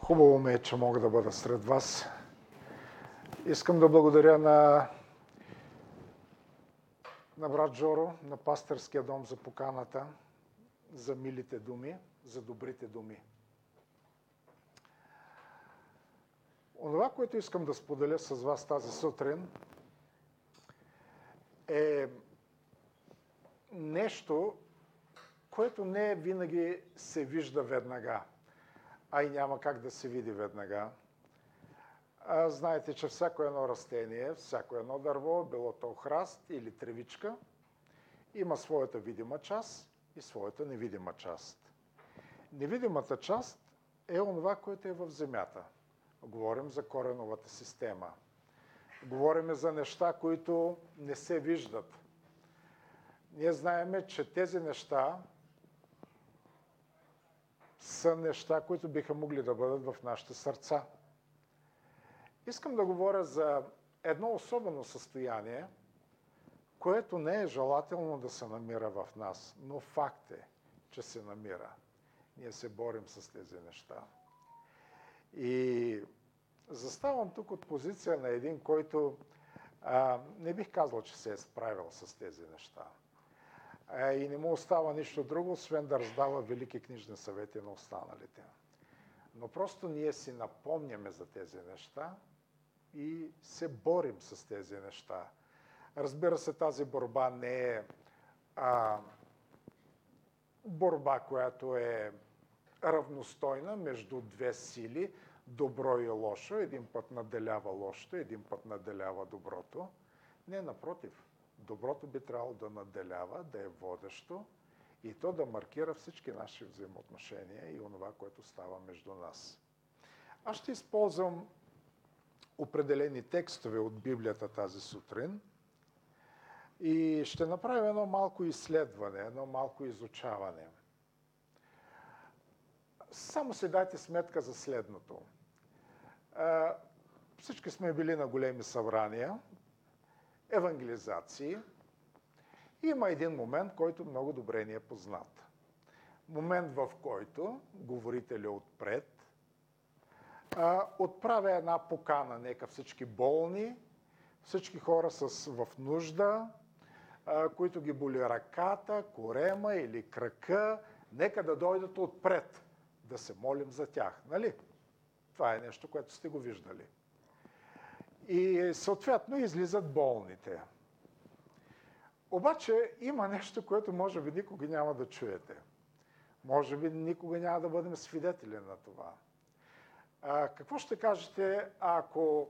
Хубаво ми е, че мога да бъда сред вас. Искам да благодаря на, на брат Жоро, на пастърския дом за поканата, за милите думи, за добрите думи. Онова, което искам да споделя с вас тази сутрин, е нещо, което не винаги се вижда веднага, а и няма как да се види веднага. А, знаете, че всяко едно растение, всяко едно дърво, било то храст или тревичка, има своята видима част и своята невидима част. Невидимата част е онова, което е в земята. Говорим за кореновата система. Говорим за неща, които не се виждат. Ние знаеме, че тези неща са неща, които биха могли да бъдат в нашите сърца. Искам да говоря за едно особено състояние, което не е желателно да се намира в нас, но факт е, че се намира. Ние се борим с тези неща. И заставам тук от позиция на един, който а, не бих казал, че се е справил с тези неща и не му остава нищо друго, освен да раздава велики книжни съвети на останалите. Но просто ние си напомняме за тези неща и се борим с тези неща. Разбира се, тази борба не е а, борба, която е равностойна между две сили, добро и лошо. Един път наделява лошото, един път наделява доброто. Не, напротив доброто би трябвало да наделява, да е водещо и то да маркира всички наши взаимоотношения и онова, което става между нас. Аз ще използвам определени текстове от Библията тази сутрин и ще направя едно малко изследване, едно малко изучаване. Само се дайте сметка за следното. Всички сме били на големи събрания, евангелизации, има един момент, който много добре ни е познат. Момент, в който говорителя отпред отправя една покана, нека всички болни, всички хора с, в нужда, които ги боли ръката, корема или крака, нека да дойдат отпред, да се молим за тях. Нали? Това е нещо, което сте го виждали. И съответно излизат болните. Обаче има нещо, което може би никога няма да чуете. Може би никога няма да бъдем свидетели на това. А, какво ще кажете, ако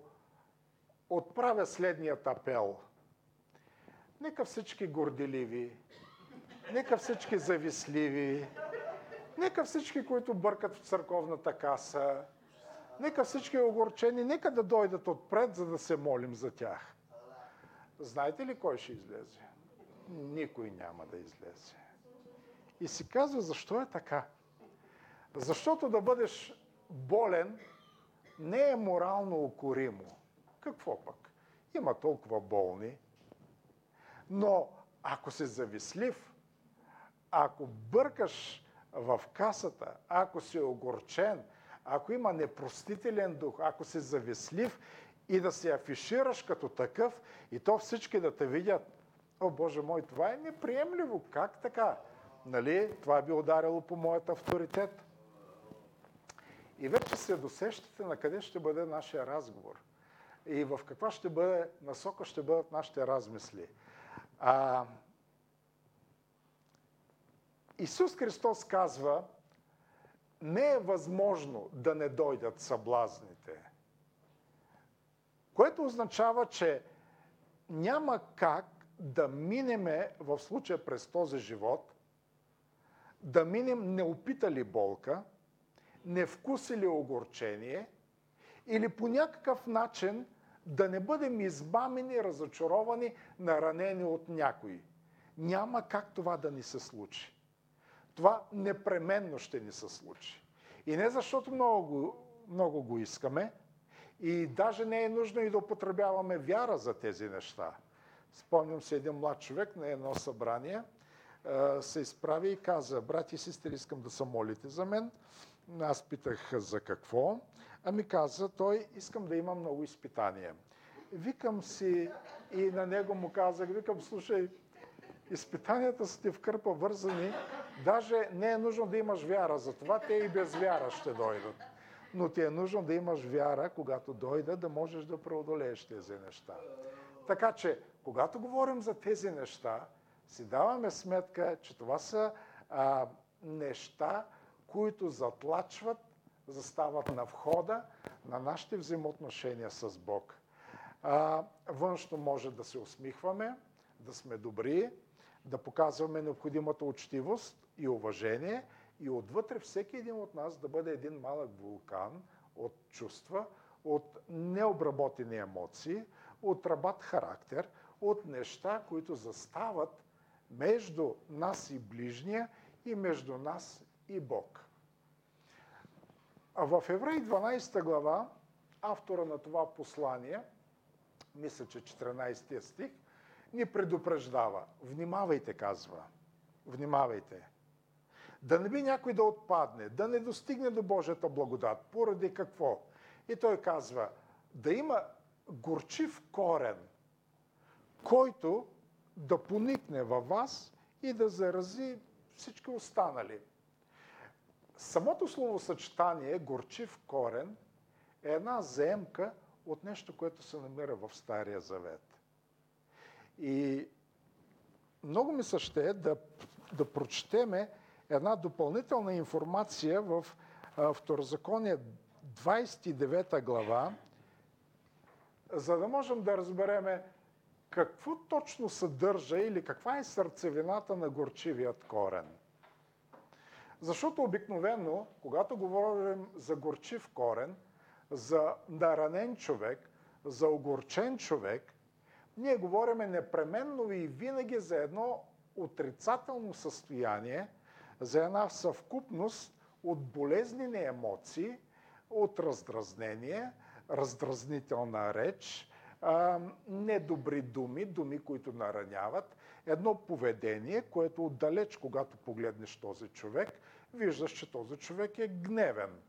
отправя следният апел? Нека всички горделиви, нека всички зависливи, нека всички, които бъркат в църковната каса, Нека всички огорчени, нека да дойдат отпред, за да се молим за тях. Знаете ли кой ще излезе? Никой няма да излезе. И си казва, защо е така? Защото да бъдеш болен не е морално укоримо. Какво пък? Има толкова болни. Но ако си завислив, ако бъркаш в касата, ако си огорчен, ако има непростителен дух, ако си завислив и да се афишираш като такъв и то всички да те видят, о Боже мой, това е неприемливо, как така? Нали? Това би ударило по моят авторитет. И вече се досещате на къде ще бъде нашия разговор и в каква ще бъде насока ще бъдат нашите размисли. А, Исус Христос казва, не е възможно да не дойдат съблазните. Което означава, че няма как да минеме в случая през този живот, да минем неопитали болка, не вкусили огорчение или по някакъв начин да не бъдем избамени, разочаровани, наранени от някой. Няма как това да ни се случи това непременно ще ни се случи. И не защото много, много го искаме, и даже не е нужно и да употребяваме вяра за тези неща. Спомням се един млад човек на едно събрание, се изправи и каза, брати и сестри, искам да се молите за мен, Аз питах за какво. Ами каза, той искам да има много изпитания. Викам си и на него му казах, викам, слушай, изпитанията са ти в кърпа вързани, даже не е нужно да имаш вяра, затова те и без вяра ще дойдат. Но ти е нужно да имаш вяра, когато дойдат, да можеш да преодолееш тези неща. Така че, когато говорим за тези неща, си даваме сметка, че това са а, неща, които затлачват, застават на входа на нашите взаимоотношения с Бог. А, външно може да се усмихваме, да сме добри, да показваме необходимата учтивост и уважение и отвътре всеки един от нас да бъде един малък вулкан от чувства, от необработени емоции, от рабат характер, от неща, които застават между нас и ближния и между нас и Бог. А в Еврей 12 глава, автора на това послание, мисля, че 14 стих, ни предупреждава. Внимавайте, казва. Внимавайте. Да не би някой да отпадне, да не достигне до Божията благодат. Поради какво? И той казва, да има горчив корен, който да поникне във вас и да зарази всички останали. Самото словосъчетание горчив корен е една заемка от нещо, което се намира в Стария Завет. И много ми се ще е да, да прочетеме една допълнителна информация в Второзаконие 29 глава, за да можем да разбереме какво точно съдържа или каква е сърцевината на горчивият корен. Защото обикновено, когато говорим за горчив корен, за наранен човек, за огорчен човек, ние говориме непременно и винаги за едно отрицателно състояние, за една съвкупност от болезнени емоции, от раздразнение, раздразнителна реч, недобри думи, думи, които нараняват, едно поведение, което отдалеч, когато погледнеш този човек, виждаш, че този човек е гневен.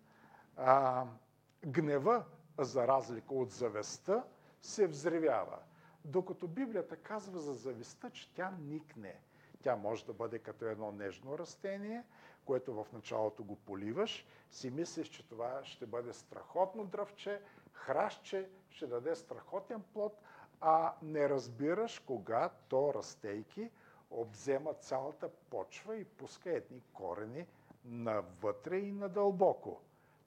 Гнева, за разлика от завестта, се взривява. Докато Библията казва за завистта, че тя никне. Тя може да бъде като едно нежно растение, което в началото го поливаш, си мислиш, че това ще бъде страхотно дръвче, хращче, ще даде страхотен плод, а не разбираш кога то растейки обзема цялата почва и пуска едни корени навътре и надълбоко.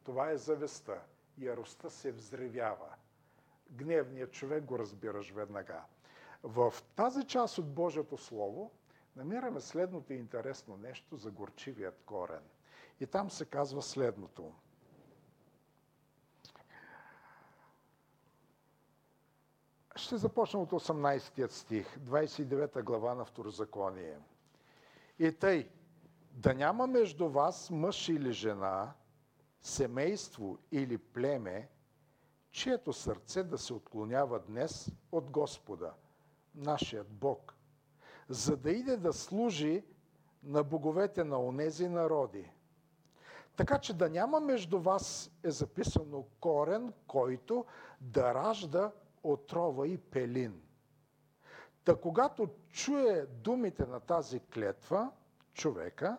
Това е завестта. Яростта се взревява. Гневният човек го разбираш веднага. В тази част от Божието Слово намираме следното интересно нещо за горчивият корен. И там се казва следното. Ще започна от 18 стих, 29 глава на Второзаконие. И тъй, да няма между вас мъж или жена, семейство или племе, чието сърце да се отклонява днес от Господа, нашият Бог, за да иде да служи на боговете на онези народи. Така че да няма между вас, е записано, корен, който да ражда отрова и пелин. Та когато чуе думите на тази клетва, човека,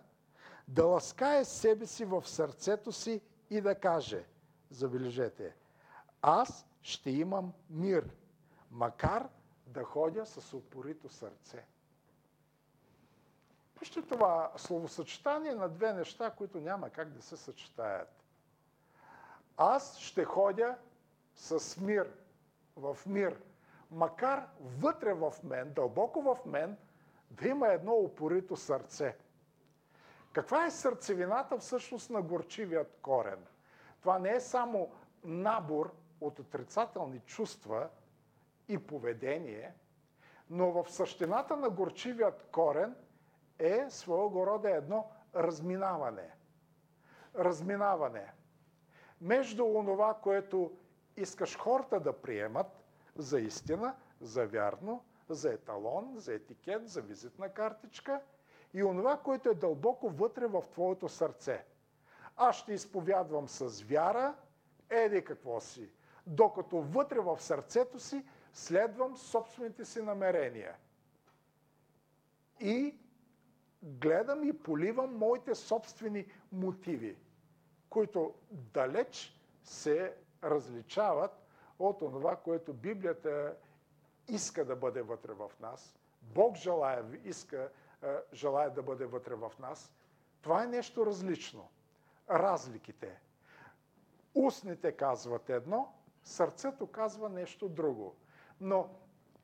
да ласкае себе си в сърцето си и да каже, забележете, аз ще имам мир, макар да ходя с упорито сърце. Вижте това словосъчетание на две неща, които няма как да се съчетаят. Аз ще ходя с мир, в мир, макар вътре в мен, дълбоко в мен, да има едно упорито сърце. Каква е сърцевината всъщност на горчивият корен? Това не е само набор от отрицателни чувства и поведение, но в същината на горчивият корен е своего рода едно разминаване. Разминаване между онова, което искаш хората да приемат за истина, за вярно, за еталон, за етикет, за визитна картичка и онова, което е дълбоко вътре в твоето сърце. аз ще изповядвам с вяра, еди какво си, докато вътре в сърцето си следвам собствените си намерения. И гледам и поливам моите собствени мотиви, които далеч се различават от това, което Библията иска да бъде вътре в нас. Бог желая, иска, желая да бъде вътре в нас. Това е нещо различно. Разликите. Устните казват едно, сърцето казва нещо друго. Но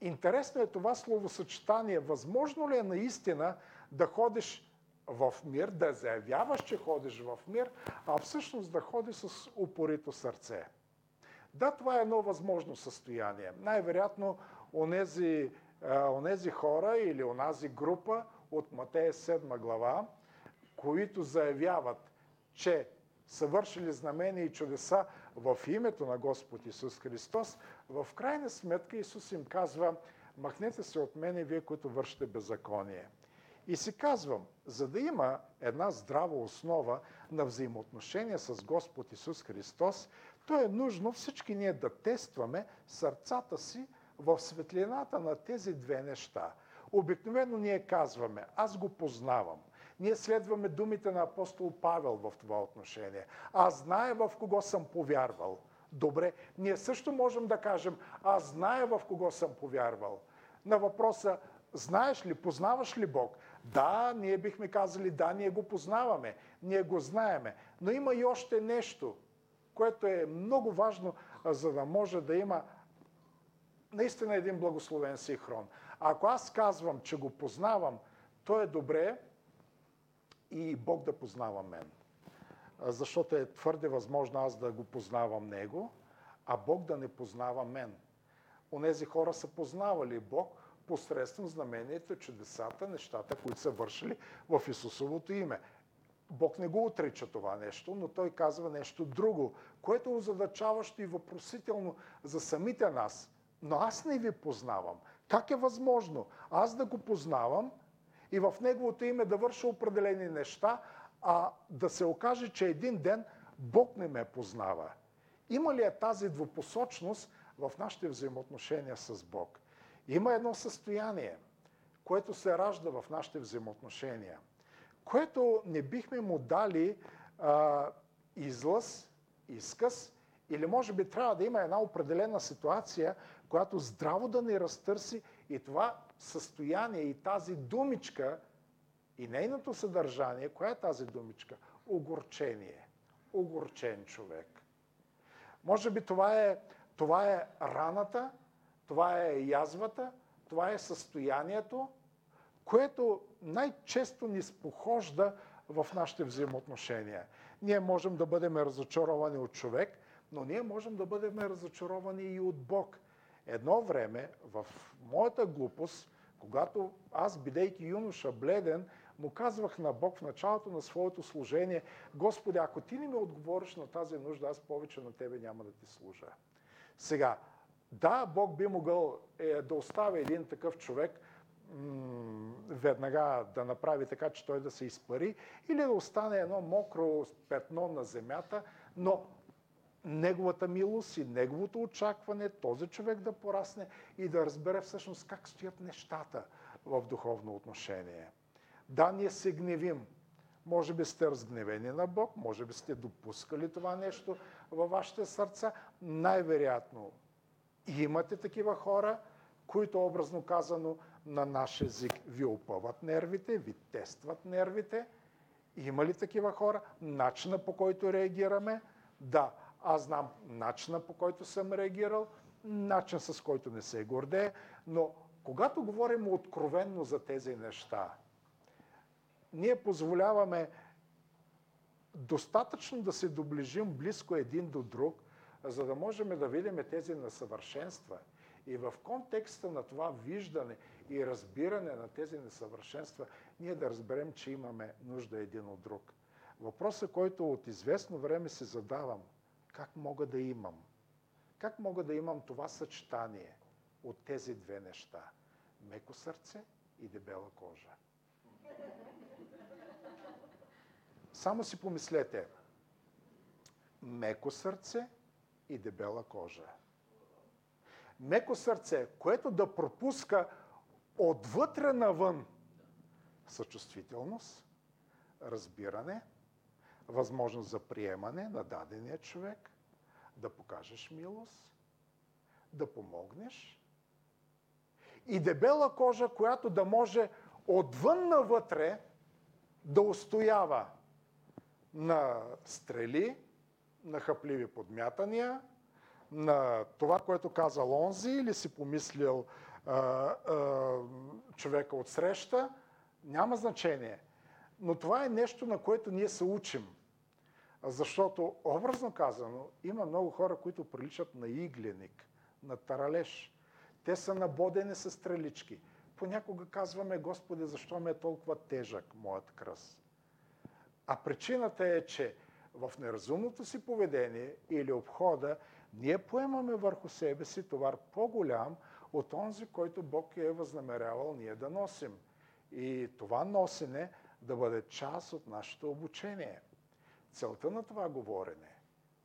интересно е това словосъчетание. Възможно ли е наистина да ходиш в мир, да заявяваш, че ходиш в мир, а всъщност да ходиш с упорито сърце? Да, това е едно възможно състояние. Най-вероятно, онези, онези хора или онази група от Матея 7 глава, които заявяват, че са вършили знамения и чудеса в името на Господ Исус Христос, в крайна сметка Исус им казва, махнете се от мене, вие, които вършите беззаконие. И си казвам, за да има една здрава основа на взаимоотношения с Господ Исус Христос, то е нужно всички ние да тестваме сърцата си в светлината на тези две неща. Обикновено ние казваме, аз го познавам. Ние следваме думите на апостол Павел в това отношение. Аз зная в кого съм повярвал. Добре, ние също можем да кажем, аз зная в кого съм повярвал. На въпроса, знаеш ли, познаваш ли Бог? Да, ние бихме казали, да, ние го познаваме, ние го знаеме. Но има и още нещо, което е много важно, за да може да има наистина един благословен синхрон. Ако аз казвам, че го познавам, то е добре и Бог да познава мен. Защото е твърде възможно аз да го познавам Него, а Бог да не познава мен. Онези хора са познавали Бог посредством знамението, чудесата, нещата, които са вършили в Исусовото име. Бог не го отрича това нещо, но той казва нещо друго, което е озадачаващо и въпросително за самите нас. Но аз не ви познавам. Как е възможно аз да го познавам и в неговото име да върша определени неща, а да се окаже, че един ден Бог не ме познава? Има ли е тази двупосочност в нашите взаимоотношения с Бог? Има едно състояние, което се ражда в нашите взаимоотношения – което не бихме му дали а, излъз, изказ, или може би трябва да има една определена ситуация, която здраво да ни разтърси и това състояние и тази думичка и нейното съдържание, коя е тази думичка? Огорчение. Огорчен човек. Може би това е, това е раната, това е язвата, това е състоянието, което най-често ни спохожда в нашите взаимоотношения. Ние можем да бъдем разочаровани от човек, но ние можем да бъдем разочаровани и от Бог. Едно време, в моята глупост, когато аз, бидейки юноша бледен, му казвах на Бог в началото на своето служение, Господи, ако ти не ми отговориш на тази нужда, аз повече на Тебе няма да ти служа. Сега, да, Бог би могъл е, да остави един такъв човек, веднага да направи така, че той да се изпари, или да остане едно мокро петно на земята, но неговата милост и неговото очакване, този човек да порасне и да разбере всъщност как стоят нещата в духовно отношение. Да, ние се гневим. Може би сте разгневени на Бог, може би сте допускали това нещо във вашите сърца. Най-вероятно имате такива хора, които образно казано на наш език ви опъват нервите, ви тестват нервите. Има ли такива хора? Начина по който реагираме? Да, аз знам начина по който съм реагирал, начин с който не се гордее, но когато говорим откровенно за тези неща, ние позволяваме достатъчно да се доближим близко един до друг, за да можем да видим тези несъвършенства. И в контекста на това виждане и разбиране на тези несъвършенства, ние да разберем, че имаме нужда един от друг. Въпросът, който от известно време се задавам, как мога да имам? Как мога да имам това съчетание от тези две неща? Меко сърце и дебела кожа. Само си помислете, меко сърце и дебела кожа. Меко сърце, което да пропуска отвътре навън съчувствителност, разбиране, възможност за приемане на дадения човек, да покажеш милост, да помогнеш и дебела кожа, която да може отвън навътре да устоява на стрели, на хъпливи подмятания, на това, което каза онзи или си помислил а, а, човека от среща, няма значение. Но това е нещо, на което ние се учим. Защото, образно казано, има много хора, които приличат на игленик, на таралеж. Те са набодени с стрелички. Понякога казваме, Господи, защо ми е толкова тежък моят кръст? А причината е, че в неразумното си поведение или обхода ние поемаме върху себе си товар по-голям от онзи, който Бог е възнамерявал ние да носим. И това носене да бъде част от нашето обучение. Целта на това говорене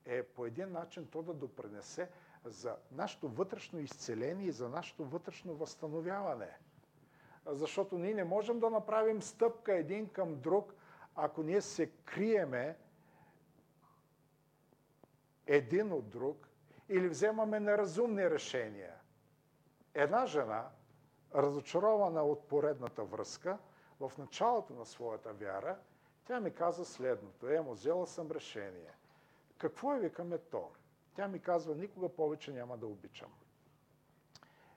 е по един начин то да допренесе за нашето вътрешно изцеление и за нашето вътрешно възстановяване. Защото ние не можем да направим стъпка един към друг, ако ние се криеме един от друг или вземаме неразумни решения. Една жена, разочарована от поредната връзка, в началото на своята вяра, тя ми каза следното. Емо, взела съм решение. Какво е, викаме то? Тя ми казва, никога повече няма да обичам.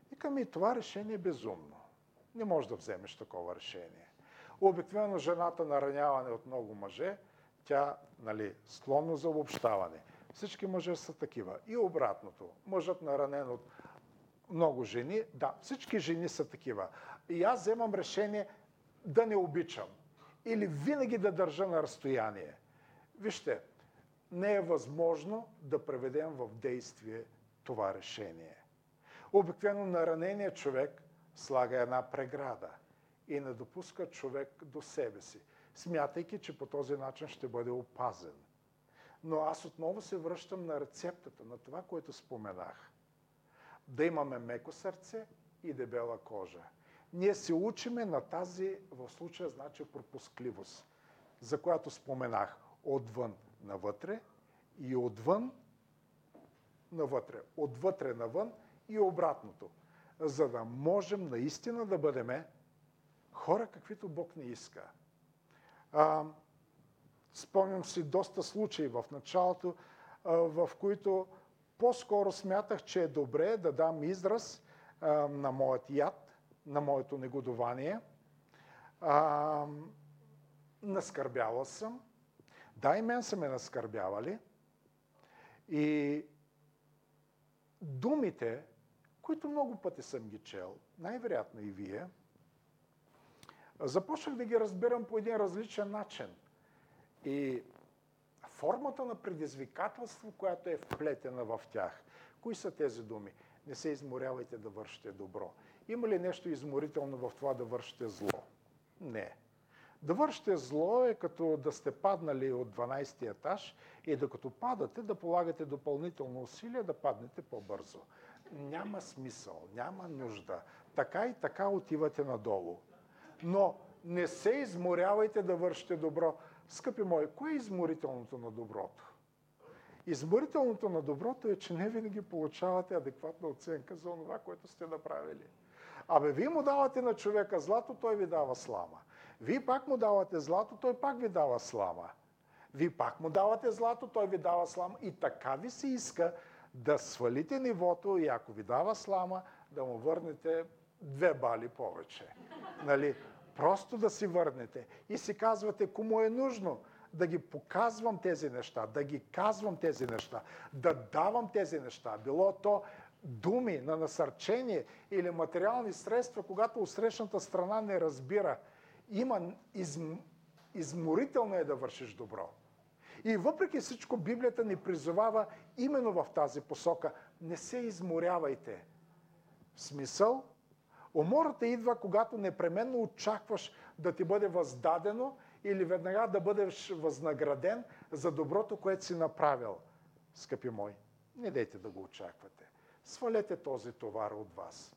Вика ми, това решение е безумно. Не можеш да вземеш такова решение. Обикновено жената нараняване от много мъже, тя, нали, склонно за обобщаване. Всички мъже са такива. И обратното. Мъжът наранен от много жени, да, всички жени са такива. И аз вземам решение да не обичам. Или винаги да държа на разстояние. Вижте, не е възможно да преведем в действие това решение. Обикновено нараненият човек слага една преграда и не допуска човек до себе си, смятайки, че по този начин ще бъде опазен. Но аз отново се връщам на рецептата, на това, което споменах. Да имаме меко сърце и дебела кожа. Ние се учиме на тази, в случая значи пропускливост, за която споменах отвън навътре и отвън навътре. Отвътре навън и обратното. За да можем наистина да бъдем хора, каквито Бог не иска. А, спомням си доста случаи в началото, в които по-скоро смятах, че е добре да дам израз на моят яд, на моето негодование. Наскърбяла съм, да, и мен са ме наскърбявали. И думите, които много пъти съм ги чел, най-вероятно и вие, започнах да ги разбирам по един различен начин. И формата на предизвикателство, която е вплетена в тях. Кои са тези думи? Не се изморявайте да вършите добро. Има ли нещо изморително в това да вършите зло? Не. Да вършите зло е като да сте паднали от 12-ти етаж и докато падате да полагате допълнително усилие да паднете по-бързо. Няма смисъл, няма нужда. Така и така отивате надолу. Но не се изморявайте да вършите добро. Скъпи мои, кое е изморителното на доброто? Изморителното на доброто е, че не винаги получавате адекватна оценка за това, което сте направили. Абе, вие му давате на човека злато, той ви дава слама. Вие пак му давате злато, той пак ви дава слама. Вие пак му давате злато, той ви дава слама. И така ви се иска да свалите нивото и ако ви дава слама, да му върнете две бали повече. Нали? Просто да си върнете. И си казвате, кому е нужно да ги показвам тези неща, да ги казвам тези неща, да давам тези неща. Било то думи на насърчение или материални средства, когато усрещната страна не разбира – има из, изморително е да вършиш добро. И въпреки всичко Библията ни призовава именно в тази посока. Не се изморявайте. В смисъл, умората идва, когато непременно очакваш да ти бъде въздадено или веднага да бъдеш възнаграден за доброто, което си направил – скъпи мой, не дейте да го очаквате. Свалете този товар от вас.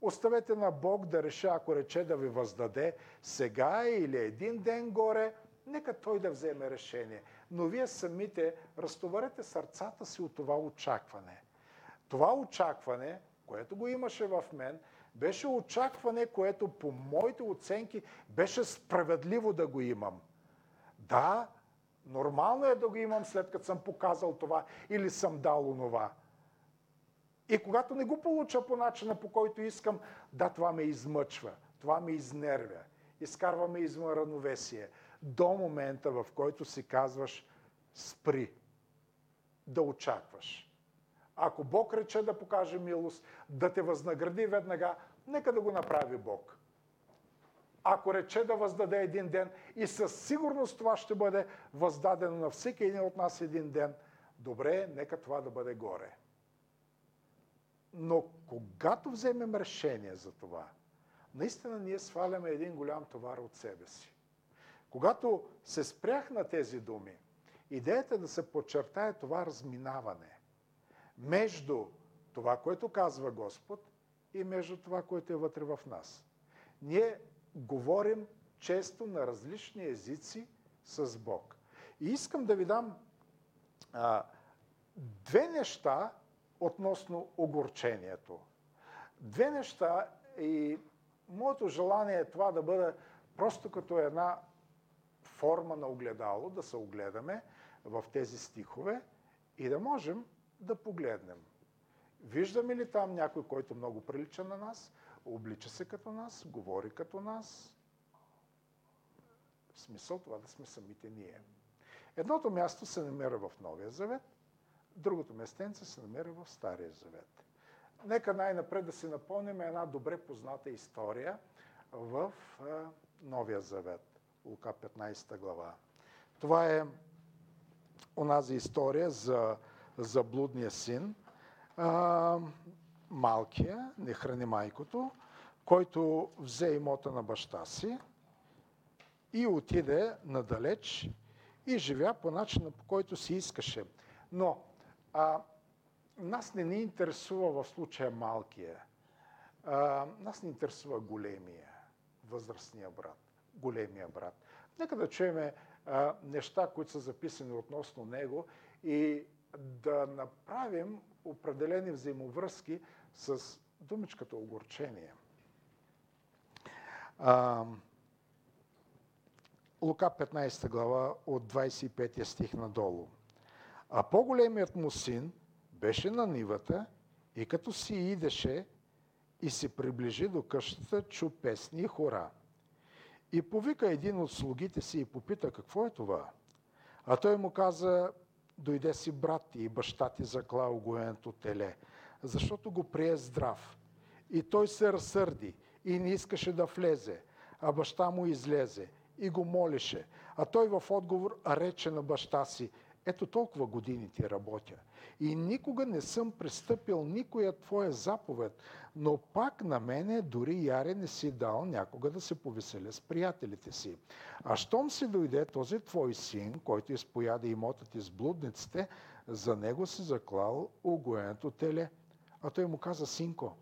Оставете на Бог да реша, ако рече да ви въздаде сега или един ден горе, нека Той да вземе решение. Но вие самите разтоварете сърцата си от това очакване. Това очакване, което го имаше в мен, беше очакване, което по моите оценки беше справедливо да го имам. Да, нормално е да го имам след като съм показал това или съм дал онова. И когато не го получа по начина, по който искам, да, това ме измъчва, това ме изнервя, изкарва ме извън равновесие. До момента, в който си казваш, спри, да очакваш. Ако Бог рече да покаже милост, да те възнагради веднага, нека да го направи Бог. Ако рече да въздаде един ден и със сигурност това ще бъде въздадено на всеки един от нас един ден, добре, нека това да бъде горе. Но когато вземем решение за това, наистина ние сваляме един голям товар от себе си. Когато се спрях на тези думи, идеята е да се подчертае това разминаване между това, което казва Господ и между това, което е вътре в нас. Ние говорим често на различни езици с Бог. И искам да ви дам а, две неща, относно огорчението. Две неща и моето желание е това да бъде просто като една форма на огледало, да се огледаме в тези стихове и да можем да погледнем. Виждаме ли там някой, който много прилича на нас, облича се като нас, говори като нас? В смисъл това да сме самите ние. Едното място се намира в Новия Завет, Другото местенце се намира в Стария Завет. Нека най-напред да си напомним една добре позната история в Новия Завет, Лука 15 глава. Това е онази история за, за блудния син, а, малкия, не храни майкото, който взе имота на баща си и отиде надалеч и живя по начина, по който си искаше. Но а, нас не ни интересува в случая малкия. А, нас не интересува големия, възрастния брат, големия брат. Нека да чуем неща, които са записани относно него и да направим определени взаимовръзки с думичката огорчение. Лука 15 глава от 25 стих надолу. А по-големият му син беше на нивата и като си идеше и се приближи до къщата, чу песни и хора. И повика един от слугите си и попита какво е това. А той му каза, дойде си брат ти и баща ти закла огоеното теле, защото го прие здрав. И той се разсърди и не искаше да влезе, а баща му излезе и го молеше. А той в отговор рече на баща си, ето толкова години ти работя. И никога не съм пристъпил никоя твоя заповед, но пак на мене дори яре не си дал някога да се повеселя с приятелите си. А щом си дойде този твой син, който изпояде имотът ти с блудниците, за него си заклал огоеното теле. А той му каза, синко,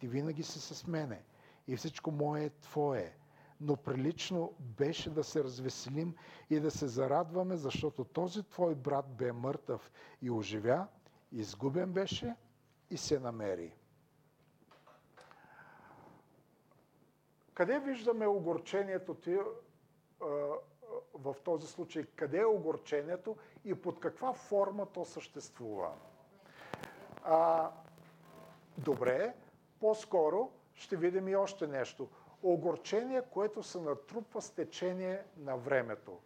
ти винаги си с мене и всичко мое е твое но прилично беше да се развеселим и да се зарадваме, защото този твой брат бе мъртъв и оживя, изгубен беше и се намери. Къде виждаме огорчението ти в този случай? Къде е огорчението и под каква форма то съществува? А, добре, по-скоро ще видим и още нещо – огорчение, което се натрупва с течение на времето.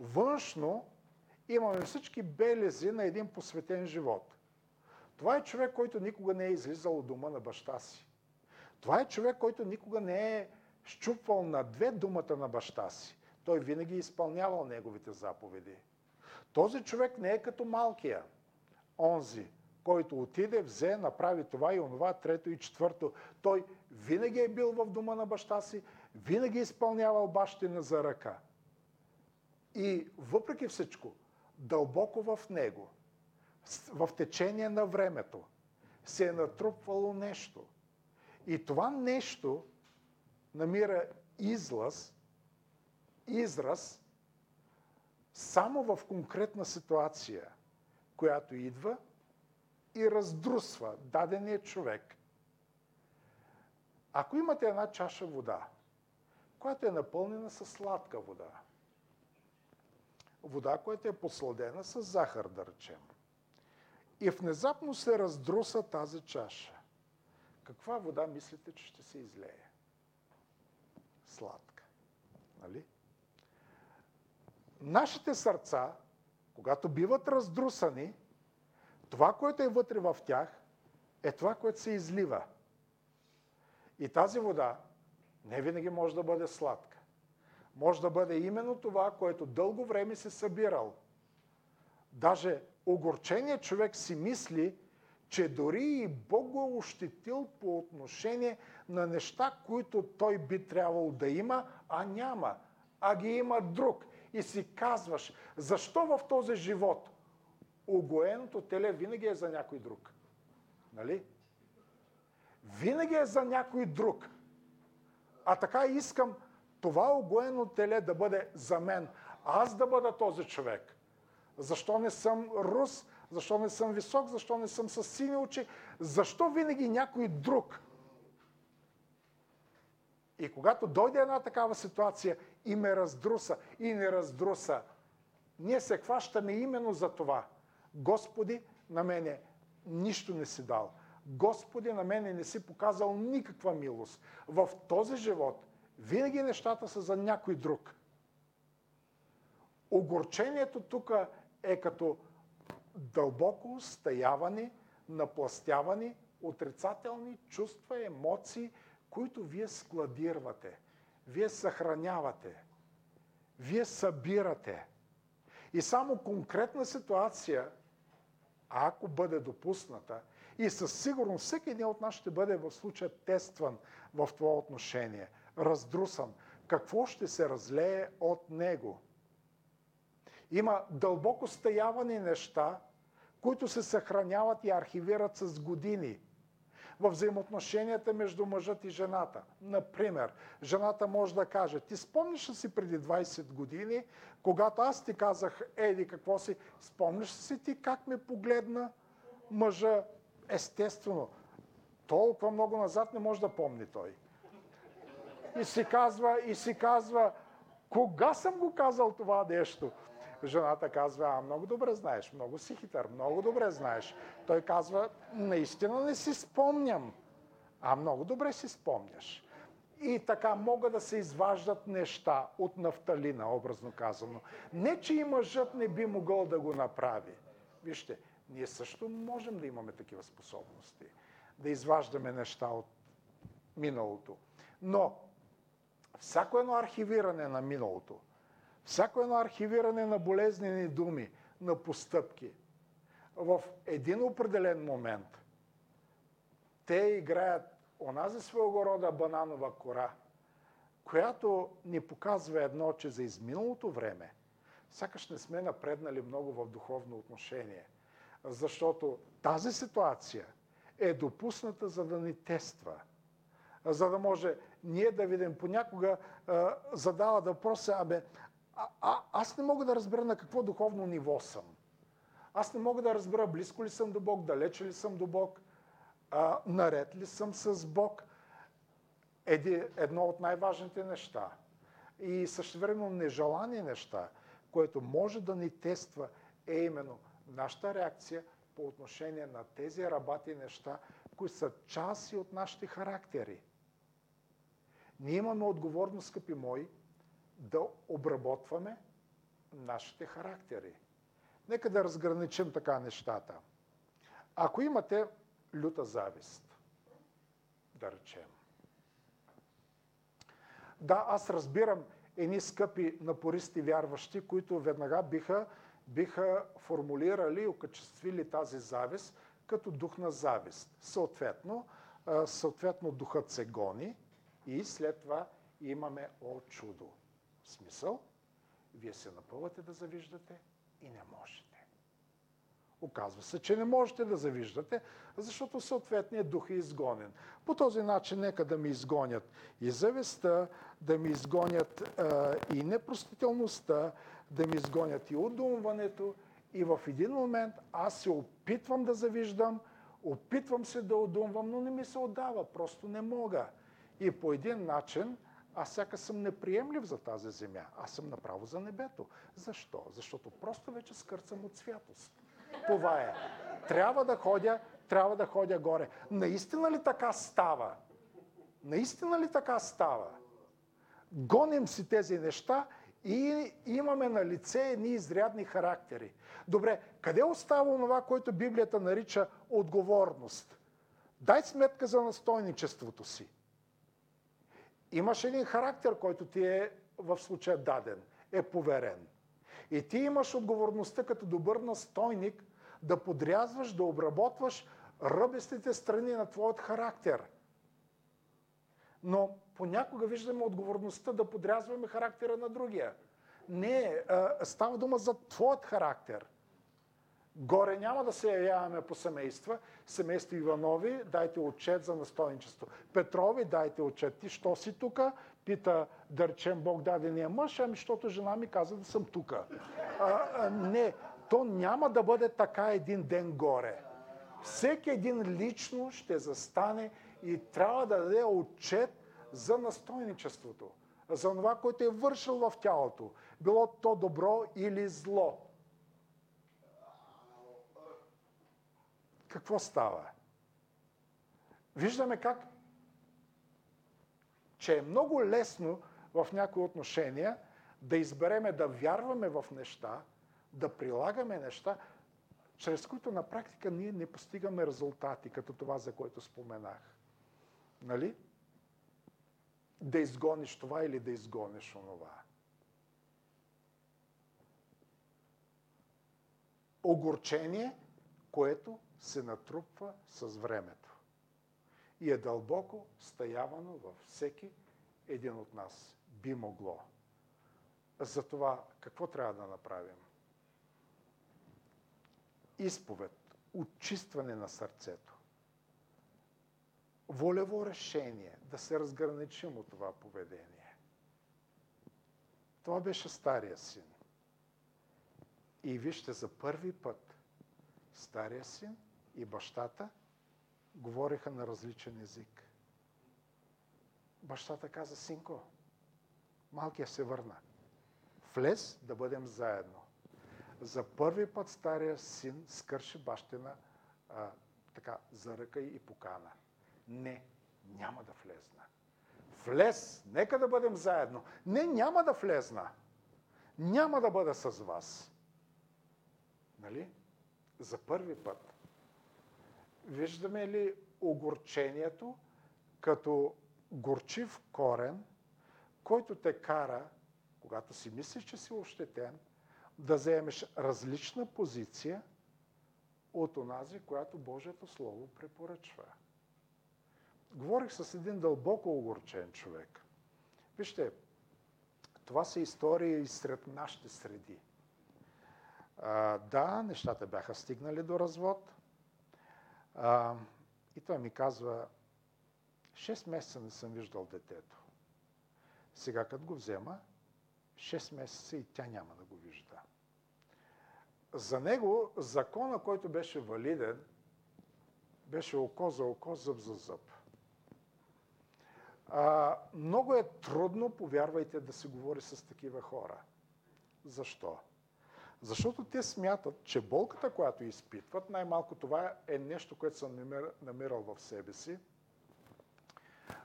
Външно имаме всички белези на един посветен живот. Това е човек, който никога не е излизал от дома на баща си. Това е човек, който никога не е щупвал на две думата на баща си. Той винаги е изпълнявал неговите заповеди. Този човек не е като малкия, онзи, който отиде, взе, направи това и онова, трето и четвърто. Той винаги е бил в дома на баща си, винаги е изпълнявал бащина за ръка. И въпреки всичко, дълбоко в него, в течение на времето се е натрупвало нещо. И това нещо намира излаз, израз само в конкретна ситуация, която идва и раздрусва дадения човек. Ако имате една чаша вода, която е напълнена с сладка вода, вода, която е посладена с захар, да речем, и внезапно се раздруса тази чаша, каква вода мислите, че ще се излее? Сладка. Нали? Нашите сърца, когато биват раздрусани, това, което е вътре в тях, е това, което се излива. И тази вода не винаги може да бъде сладка. Може да бъде именно това, което дълго време се събирал. Даже огорченият човек си мисли, че дори и Бог го е ощетил по отношение на неща, които той би трябвало да има, а няма, а ги има друг. И си казваш, защо в този живот огоеното теле винаги е за някой друг? Нали? Винаги е за някой друг. А така искам това огоено теле да бъде за мен. Аз да бъда този човек. Защо не съм рус? Защо не съм висок? Защо не съм с сини очи? Защо винаги някой друг? И когато дойде една такава ситуация и ме раздруса, и не раздруса, ние се хващаме именно за това. Господи, на мене нищо не си дал. Господи, на мене не си показал никаква милост. В този живот винаги нещата са за някой друг. Огорчението тук е като дълбоко стаяване, напластяване, отрицателни чувства, емоции, които вие складирвате, вие съхранявате, вие събирате. И само конкретна ситуация, ако бъде допусната, и със сигурност всеки един от нас ще бъде в случая тестван в това отношение, раздрусан. Какво ще се разлее от него? Има дълбоко стаявани неща, които се съхраняват и архивират с години в взаимоотношенията между мъжът и жената. Например, жената може да каже, ти спомниш ли си преди 20 години, когато аз ти казах, еди, какво си, спомниш ли си ти как ме погледна мъжа? Естествено, толкова много назад не може да помни той. И си казва, и си казва, кога съм го казал това нещо? Жената казва, а много добре знаеш, много си хитър, много добре знаеш. Той казва, наистина не си спомням. А много добре си спомняш. И така могат да се изваждат неща от нафталина, образно казано. Не, че и мъжът не би могъл да го направи. Вижте, ние също можем да имаме такива способности. Да изваждаме неща от миналото. Но всяко едно архивиране на миналото – Всяко едно архивиране на болезнени думи, на постъпки, в един определен момент те играят онази своего рода бананова кора, която ни показва едно, че за изминалото време сякаш не сме напреднали много в духовно отношение. Защото тази ситуация е допусната за да ни тества. За да може ние да видим понякога задава да въпроса, абе, а, а, аз не мога да разбера на какво духовно ниво съм. Аз не мога да разбера близко ли съм до Бог, далече ли съм до Бог, а, наред ли съм с Бог. Еди, едно от най-важните неща и същевременно нежелани неща, което може да ни тества, е именно нашата реакция по отношение на тези рабати неща, които са части от нашите характери. Ние имаме отговорност, скъпи мои, да обработваме нашите характери. Нека да разграничим така нещата. Ако имате люта завист, да речем. Да, аз разбирам едни скъпи напористи вярващи, които веднага биха, биха формулирали и окачествили тази завист като дух на завист. Съответно, съответно духът се гони и след това имаме о чудо. В смисъл, вие се напъвате да завиждате и не можете. Оказва се, че не можете да завиждате, защото съответният дух е изгонен. По този начин нека да ми изгонят и завистта, да ми изгонят а, и непростителността, да ми изгонят и удумването. И в един момент аз се опитвам да завиждам, опитвам се да удумвам, но не ми се отдава, просто не мога. И по един начин аз сяка съм неприемлив за тази земя. Аз съм направо за небето. Защо? Защото просто вече скърцам от святост. Това е. Трябва да ходя, трябва да ходя горе. Наистина ли така става? Наистина ли така става? Гоним си тези неща и имаме на лице едни изрядни характери. Добре, къде остава това, което Библията нарича отговорност? Дай сметка за настойничеството си. Имаш един характер, който ти е в случая даден, е поверен. И ти имаш отговорността като добър настойник да подрязваш, да обработваш ръбестите страни на твоят характер. Но понякога виждаме отговорността да подрязваме характера на другия. Не, става дума за твоят характер. Горе няма да се явяваме по семейства. Семейство Иванови, дайте отчет за настойничество. Петрови, дайте отчет. Ти що си тука? Пита, да речем, Бог дадения мъж, ами защото жена ми каза да съм тука. не, то няма да бъде така един ден горе. Всеки един лично ще застане и трябва да даде отчет за настойничеството, за това, което е вършил в тялото, било то добро или зло. какво става? Виждаме как, че е много лесно в някои отношения да избереме да вярваме в неща, да прилагаме неща, чрез които на практика ние не постигаме резултати, като това, за което споменах. Нали? Да изгониш това или да изгониш онова. Огорчение, което се натрупва с времето и е дълбоко стаявано във всеки един от нас. Би могло. Затова какво трябва да направим? Изповед, очистване на сърцето. Волево решение да се разграничим от това поведение. Това беше стария син. И вижте, за първи път стария син и бащата говореха на различен език. Бащата каза, синко, малкият се върна. Влез да бъдем заедно. За първи път стария син скърши бащина а, така, за ръка и покана. Не, няма да влезна. Влез, нека да бъдем заедно. Не, няма да влезна. Няма да бъда с вас. Нали? За първи път виждаме ли огорчението като горчив корен, който те кара, когато си мислиш, че си ощетен, да заемеш различна позиция от онази, която Божието Слово препоръчва. Говорих с един дълбоко огорчен човек. Вижте, това са истории и сред нашите среди. А, да, нещата бяха стигнали до развод. А, и той ми казва, 6 месеца не съм виждал детето. Сега като го взема, 6 месеца и тя няма да го вижда. За него закона, който беше валиден, беше око за око, зъб за зъб. А, много е трудно, повярвайте, да се говори с такива хора. Защо? Защото те смятат, че болката, която изпитват, най-малко това е нещо, което съм намирал в себе си.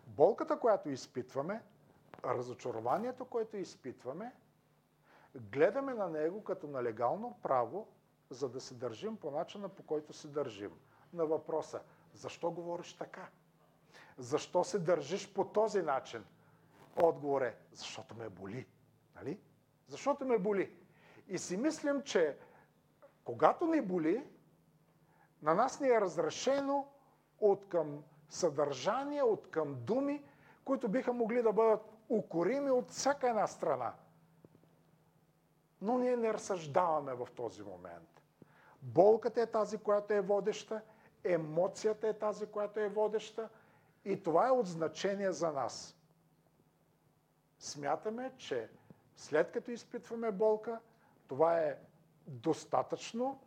Болката, която изпитваме, разочарованието, което изпитваме, гледаме на него като на легално право, за да се държим по начина, по който се държим. На въпроса, защо говориш така? Защо се държиш по този начин? Отговор е, защото ме боли. Нали? Защото ме боли. И си мислим, че когато ни боли, на нас ни е разрешено от към съдържание, от към думи, които биха могли да бъдат укорими от всяка една страна. Но ние не разсъждаваме в този момент. Болката е тази, която е водеща, емоцията е тази, която е водеща и това е от значение за нас. Смятаме, че след като изпитваме болка, това е достатъчно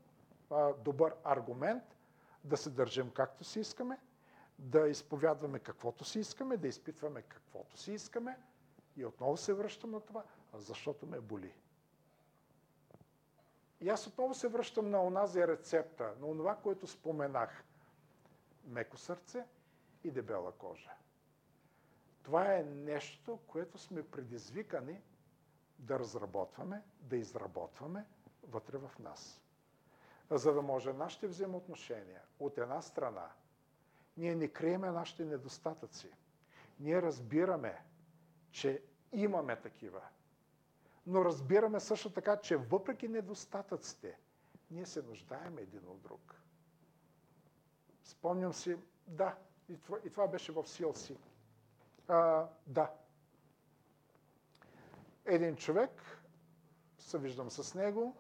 а, добър аргумент да се държим както си искаме, да изповядваме каквото си искаме, да изпитваме каквото си искаме и отново се връщам на това, защото ме боли. И аз отново се връщам на онази рецепта, на това, което споменах. Меко сърце и дебела кожа. Това е нещо, което сме предизвикани да разработваме, да изработваме вътре в нас. За да може нашите взаимоотношения от една страна, ние не криеме нашите недостатъци. Ние разбираме, че имаме такива. Но разбираме също така, че въпреки недостатъците, ние се нуждаем един от друг. Спомням си, да, и това, и това беше в CLC. А, да. Един човек, се виждам с него,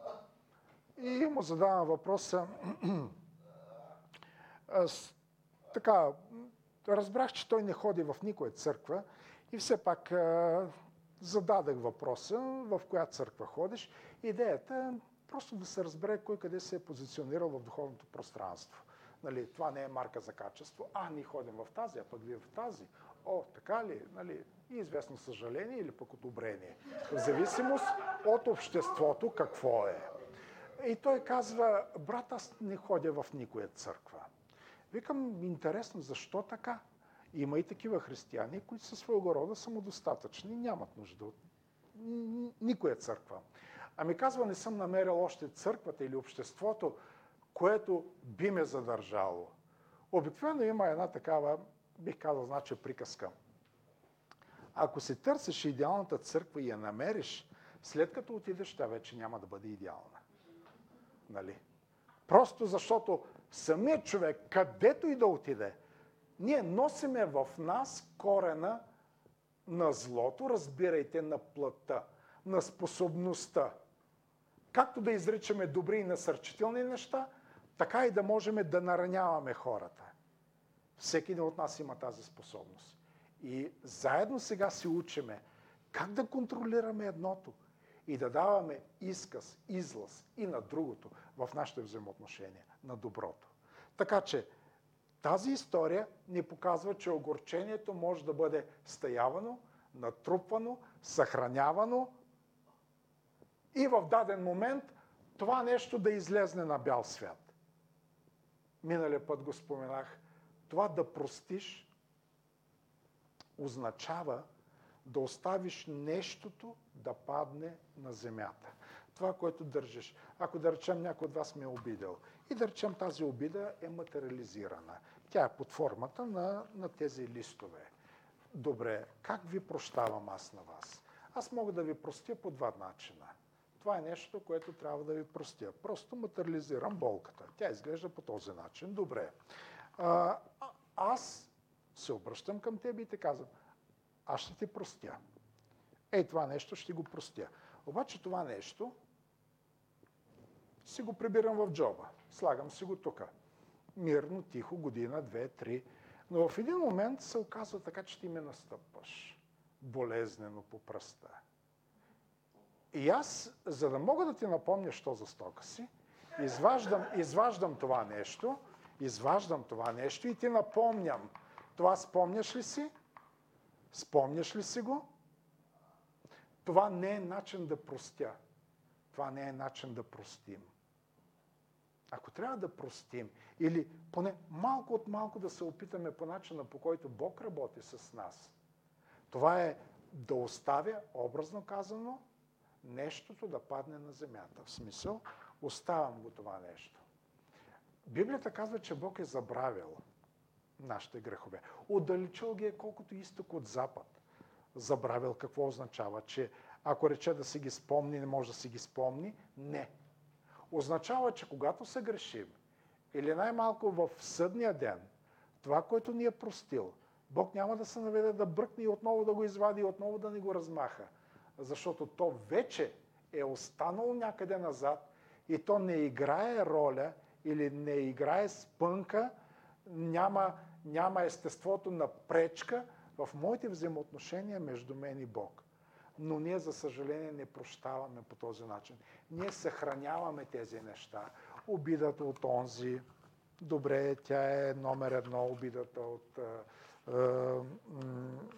и му задавам въпроса. Аз, така, разбрах, че той не ходи в никоя църква и все пак а, зададах въпроса в коя църква ходиш. Идеята е просто да се разбере кой къде се е позиционирал в духовното пространство. Нали, това не е марка за качество. А, ние ходим в тази, а пък вие в тази. О, така ли? Нали, и известно съжаление или пък одобрение. В зависимост от обществото какво е. И той казва, брат, аз не ходя в никоя църква. Викам, интересно, защо така? Има и такива християни, които са своего рода самодостатъчни, нямат нужда от никоя църква. Ами казва, не съм намерил още църквата или обществото, което би ме задържало. Обикновено има една такава, бих казал, значи приказка. Ако се търсиш идеалната църква и я намериш, след като отидеш, тя вече няма да бъде идеална. Нали? Просто защото самият човек, където и да отиде, ние носиме в нас корена на злото, разбирайте, на плътта, на способността. Както да изричаме добри и насърчителни неща, така и да можем да нараняваме хората. Всеки един от нас има тази способност. И заедно сега си учиме как да контролираме едното и да даваме изказ, излаз и на другото в нашите взаимоотношения, на доброто. Така че тази история ни показва, че огорчението може да бъде стаявано, натрупвано, съхранявано и в даден момент това нещо да излезне на бял свят. Миналия път го споменах. Това да простиш означава да оставиш нещото да падне на земята. Това, което държиш. Ако да речем някой от вас ме е обидел и да речем тази обида е материализирана. Тя е под формата на, на тези листове. Добре, как ви прощавам аз на вас? Аз мога да ви простя по два начина. Това е нещо, което трябва да ви простя. Просто материализирам болката. Тя изглежда по този начин. Добре. А, аз се обръщам към теб и те казвам, аз ще ти простя. Ей, това нещо ще го простя. Обаче това нещо си го прибирам в джоба. Слагам си го тук. Мирно, тихо, година, две, три. Но в един момент се оказва така, че ти ме настъпваш. Болезнено по пръста. И аз, за да мога да ти напомня, що за стока си, изваждам, изваждам това нещо, изваждам това нещо и ти напомням. Това спомняш ли си? Спомняш ли си го? Това не е начин да простя. Това не е начин да простим. Ако трябва да простим, или поне малко от малко да се опитаме по начина, по който Бог работи с нас, това е да оставя, образно казано, нещото да падне на земята. В смисъл, оставам го това нещо. Библията казва, че Бог е забравил нашите грехове. Отдалечил ги е колкото изток от запад. Забравил какво означава, че ако рече да си ги спомни, не може да си ги спомни. Не. Означава, че когато се грешим, или най-малко в съдния ден, това, което ни е простил, Бог няма да се наведе да бръкне и отново да го извади и отново да ни го размаха. Защото то вече е останало някъде назад и то не играе роля или не играе спънка, няма, няма естеството на пречка в моите взаимоотношения между мен и Бог. Но ние, за съжаление, не прощаваме по този начин. Ние съхраняваме тези неща. Обидата от онзи, добре, тя е номер едно, обидата от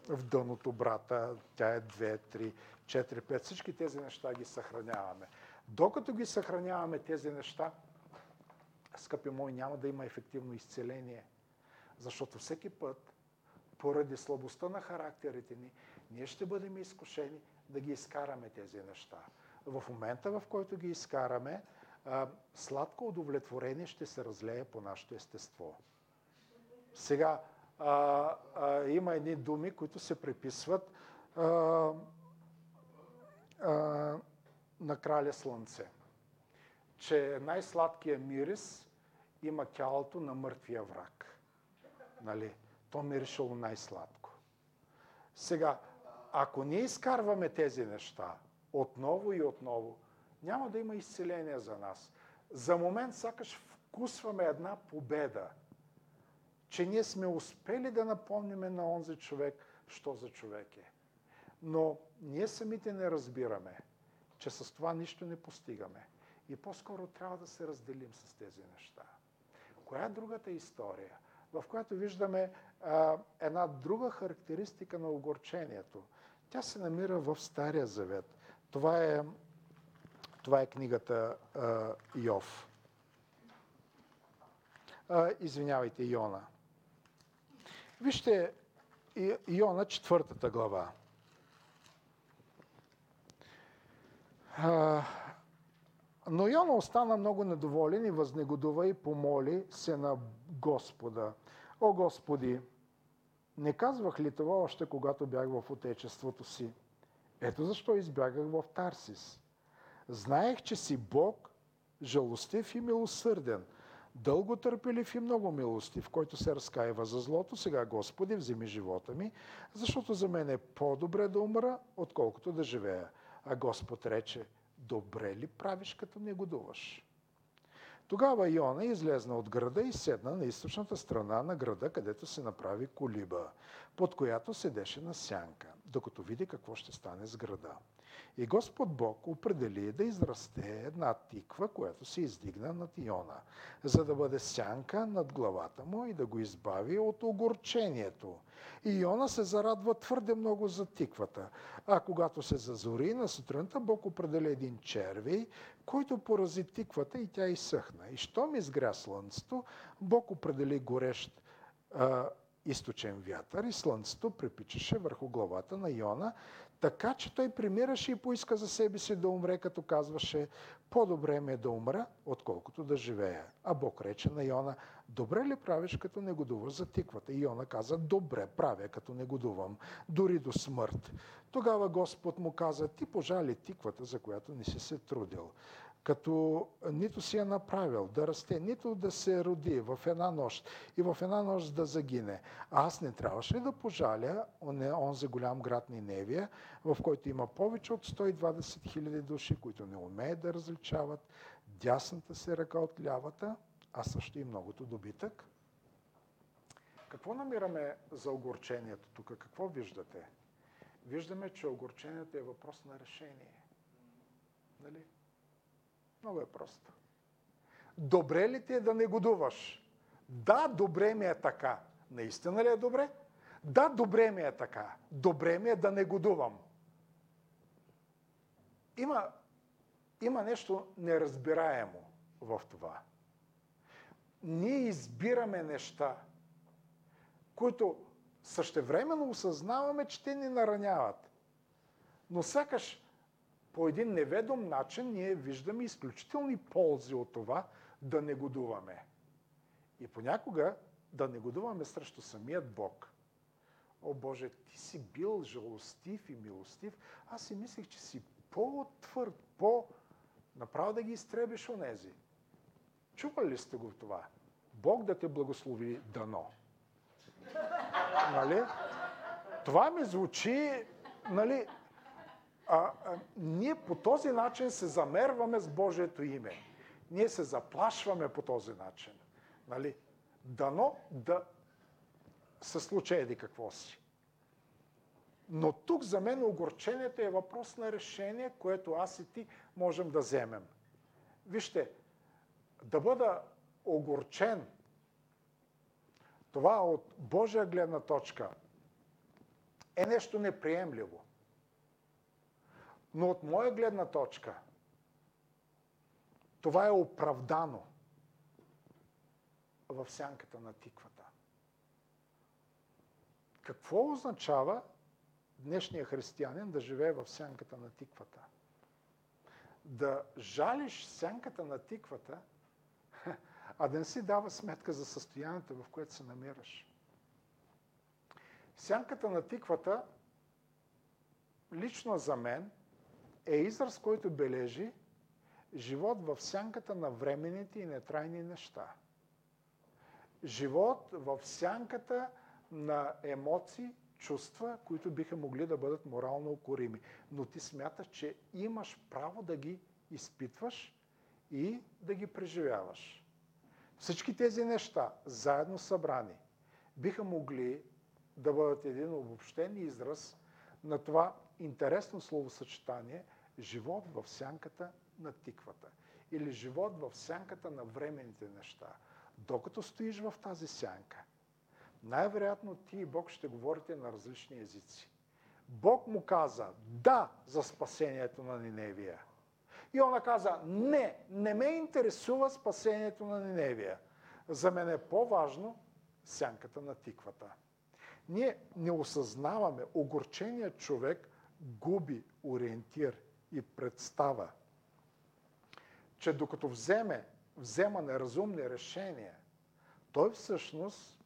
в дъното брата, тя е 2, 3, 4, 5. Всички тези неща ги съхраняваме. Докато ги съхраняваме тези неща, скъпи мои, няма да има ефективно изцеление. Защото всеки път, поради слабостта на характерите ни, ние ще бъдем изкушени да ги изкараме тези неща. В момента, в който ги изкараме, сладко удовлетворение ще се разлее по нашето естество. Сега, а, а, има едни думи, които се приписват а, а, на краля Слънце. Че най-сладкият мирис има тялото на мъртвия враг. Нали? То миришало най-сладко. Сега, ако ние изкарваме тези неща отново и отново, няма да има изцеление за нас. За момент сякаш вкусваме една победа – че ние сме успели да напомниме на онзи човек, що за човек е. Но ние самите не разбираме, че с това нищо не постигаме. И по-скоро трябва да се разделим с тези неща. Коя е другата история, в която виждаме а, една друга характеристика на огорчението? Тя се намира в Стария Завет. Това е, това е книгата а, Йов. А, извинявайте, Йона. Вижте Иона, четвъртата глава. Но Йона остана много недоволен и възнегодува и помоли се на Господа. О, Господи, не казвах ли това още когато бях в отечеството си? Ето защо избягах в Тарсис. Знаех, че си Бог, жалостив и милосърден – дълго търпелив и много милости, в който се разкаива за злото. Сега, Господи, вземи живота ми, защото за мен е по-добре да умра, отколкото да живея. А Господ рече, добре ли правиш, като негодуваш? Тогава Йона излезна от града и седна на източната страна на града, където се направи колиба, под която седеше на сянка, докато види какво ще стане с града. И Господ Бог определи да израсте една тиква, която се издигна над Иона, за да бъде сянка над главата му и да го избави от огорчението. И Иона се зарадва твърде много за тиквата. А когато се зазори на сутринта, Бог определи един червей, който порази тиквата и тя изсъхна. И щом изгря слънцето, Бог определи горещ източен вятър и слънцето припичаше върху главата на Йона, така че той примираше и поиска за себе си да умре, като казваше, по-добре ми е да умра, отколкото да живея. А Бог рече на Йона, добре ли правиш, като негодуваш за тиквата? И Йона каза, добре правя, като негодувам, дори до смърт. Тогава Господ му каза, ти пожали тиквата, за която не си се трудил като нито си е направил да расте, нито да се роди в една нощ и в една нощ да загине. Аз не трябваше да пожаля онзи голям град Ниневия, в който има повече от 120 хиляди души, които не умеят да различават дясната си ръка от лявата, а също и многото добитък? Какво намираме за огорчението тук? Какво виждате? Виждаме, че огорчението е въпрос на решение. Нали? Много е просто. Добре ли ти е да негодуваш? Да, добре ми е така. Наистина ли е добре? Да, добре ми е така. Добре ми е да негодувам. Има, има нещо неразбираемо в това. Ние избираме неща, които същевременно осъзнаваме, че те ни нараняват. Но сякаш по един неведом начин ние виждаме изключителни ползи от това да негодуваме. И понякога да негодуваме срещу самият Бог. О Боже, ти си бил жалостив и милостив. Аз си мислех, че си по-твърд, по... Направо да ги изтребиш онези. Чували ли сте го това? Бог да те благослови дано. Нали? Това ми звучи, нали, а, а, ние по този начин се замерваме с Божието име. ние се заплашваме по този начин. Нали? Дано да се случи еди какво си. Но тук за мен огорчението е въпрос на решение, което аз и ти можем да вземем. Вижте, да бъда огорчен, това от Божия гледна точка е нещо неприемливо. Но от моя гледна точка това е оправдано в сянката на тиквата. Какво означава днешния християнин да живее в сянката на тиквата? Да жалиш сянката на тиквата, а да не си дава сметка за състоянието, в което се намираш. Сянката на тиквата, лично за мен, е израз, който бележи живот в сянката на временните и нетрайни неща. Живот в сянката на емоции, чувства, които биха могли да бъдат морално укорими. Но ти смяташ, че имаш право да ги изпитваш и да ги преживяваш. Всички тези неща, заедно събрани, биха могли да бъдат един обобщен израз на това интересно словосъчетание живот в сянката на тиквата или живот в сянката на временните неща. Докато стоиш в тази сянка, най-вероятно ти и Бог ще говорите на различни езици. Бог му каза да за спасението на Ниневия. И она каза, не, не ме интересува спасението на Ниневия. За мен е по-важно сянката на тиквата. Ние не осъзнаваме, огорченият човек губи ориентир и представа, че докато вземе, взема неразумни решения, той всъщност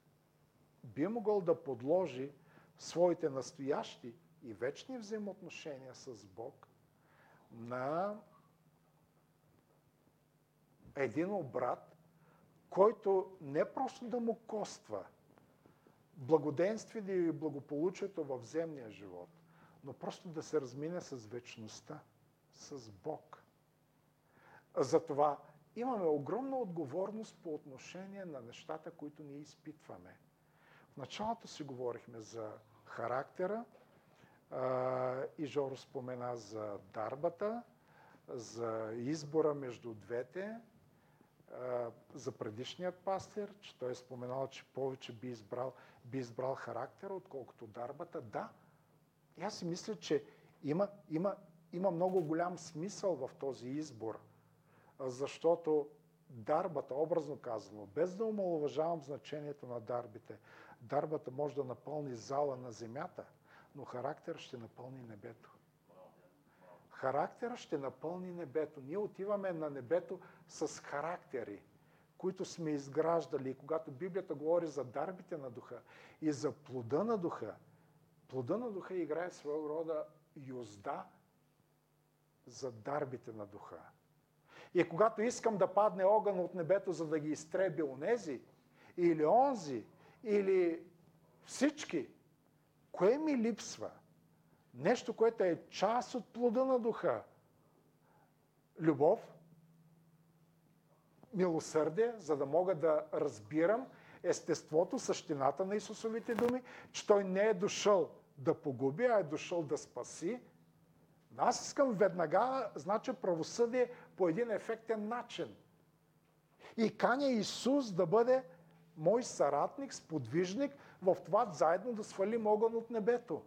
би могъл да подложи своите настоящи и вечни взаимоотношения с Бог на един обрат, който не просто да му коства благоденствие и благополучието в земния живот, но просто да се размине с вечността, с Бог. Затова имаме огромна отговорност по отношение на нещата, които ние изпитваме. В началото си говорихме за характера и Жоро спомена за дарбата, за избора между двете, за предишният пастир, че той е споменал, че повече би избрал, би избрал характера, отколкото дарбата. Да, и аз си мисля, че има, има, има много голям смисъл в този избор, защото дарбата, образно казано, без да омалуважавам значението на дарбите, дарбата може да напълни зала на земята, но характер ще напълни небето. Характера ще напълни небето. Ние отиваме на небето с характери, които сме изграждали. И когато Библията говори за дарбите на духа и за плода на духа, плода на духа играе своего рода юзда за дарбите на духа. И когато искам да падне огън от небето, за да ги изтреби онези, или онзи, или всички, кое ми липсва – Нещо, което е част от плода на духа. Любов, милосърдие, за да мога да разбирам естеството, същината на Исусовите думи, че Той не е дошъл да погуби, а е дошъл да спаси. Аз искам веднага, значи, правосъдие по един ефектен начин. И каня Исус да бъде мой съратник, сподвижник в това заедно да свалим огън от небето.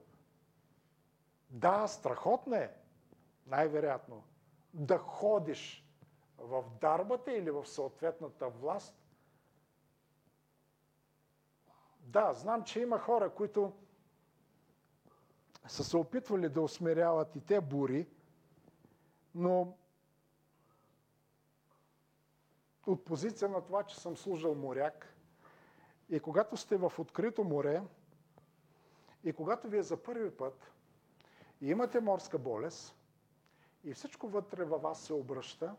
Да, страхотно е, най-вероятно, да ходиш в дарбата или в съответната власт. Да, знам, че има хора, които са се опитвали да усмиряват и те бури, но от позиция на това, че съм служил моряк и когато сте в открито море и когато ви е за първи път, и имате морска болест и всичко вътре във вас се обръща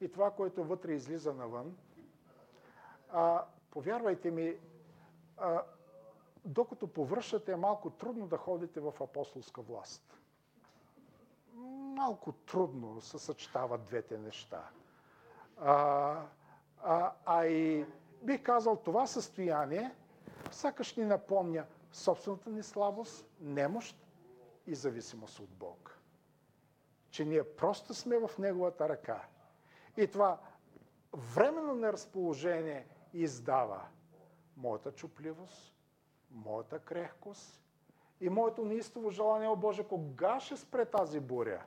и това, което вътре излиза навън, а, повярвайте ми, а, докато повръщате е малко трудно да ходите в апостолска власт. Малко трудно се съчетават двете неща. А, а, а и бих казал, това състояние сякаш ни напомня собствената ни слабост, немощ и зависимост от Бог. Че ние просто сме в Неговата ръка. И това временно неразположение издава моята чупливост, моята крехкост и моето неистово желание, о Боже, кога ще спре тази буря?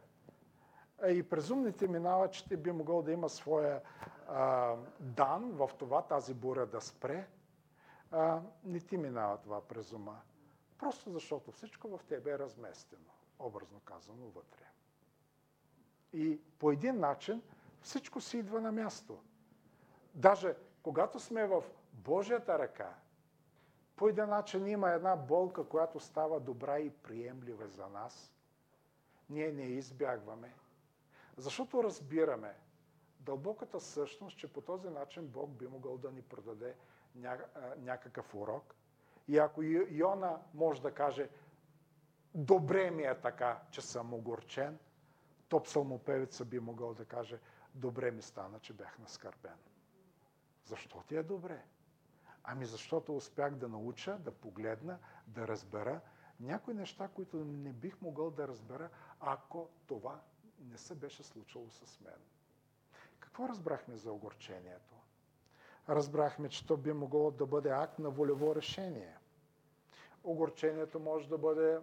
И презумните минава, че ти би могъл да има своя а, дан в това тази буря да спре. А, не ти минава това през ума. Просто защото всичко в тебе е разместено, образно казано, вътре. И по един начин всичко си идва на място. Даже когато сме в Божията ръка, по един начин има една болка, която става добра и приемлива за нас. Ние не избягваме. Защото разбираме дълбоката същност, че по този начин Бог би могъл да ни продаде някакъв урок. И ако Йона може да каже, добре ми е така, че съм огорчен, то псалмопевица би могъл да каже, добре ми стана, че бях наскърбен. Защо ти е добре? Ами защото успях да науча, да погледна, да разбера някои неща, които не бих могъл да разбера, ако това не се беше случило с мен. Какво разбрахме за огорчението? Разбрахме, че то би могло да бъде акт на волево решение. Огорчението може да бъде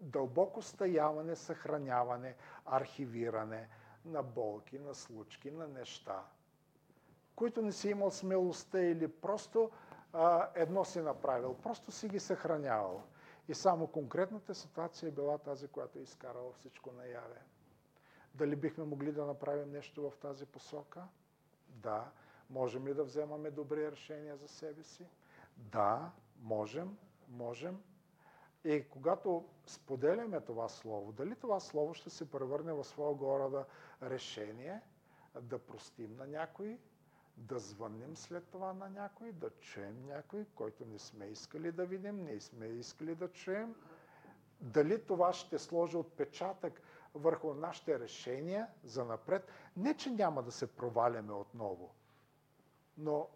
дълбоко стояване, съхраняване, архивиране на болки, на случки, на неща, които не си имал смелостта или просто а, едно си направил, просто си ги съхранявал. И само конкретната ситуация е била тази, която е изкарала всичко наяве. Дали бихме могли да направим нещо в тази посока? Да. Можем ли да вземаме добри решения за себе си? Да, можем, можем. И когато споделяме това слово, дали това слово ще се превърне в своя города решение да простим на някой, да звъннем след това на някой, да чуем някой, който не сме искали да видим, не сме искали да чуем. Дали това ще сложи отпечатък върху нашите решения за напред. Не, че няма да се проваляме отново, но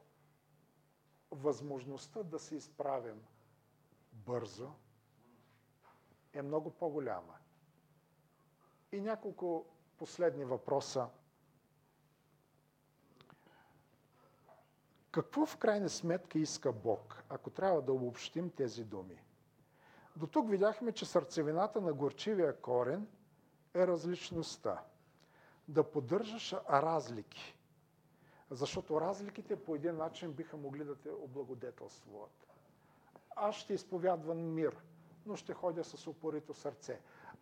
възможността да се изправим бързо е много по-голяма. И няколко последни въпроса Какво в крайна сметка иска Бог, ако трябва да обобщим тези думи? До тук видяхме, че сърцевината на горчивия корен е различността. Да поддържаш разлики. Защото разликите по един начин биха могли да те облагодетелствуват. Аз ще изповядвам мир, но ще ходя с упорито сърце.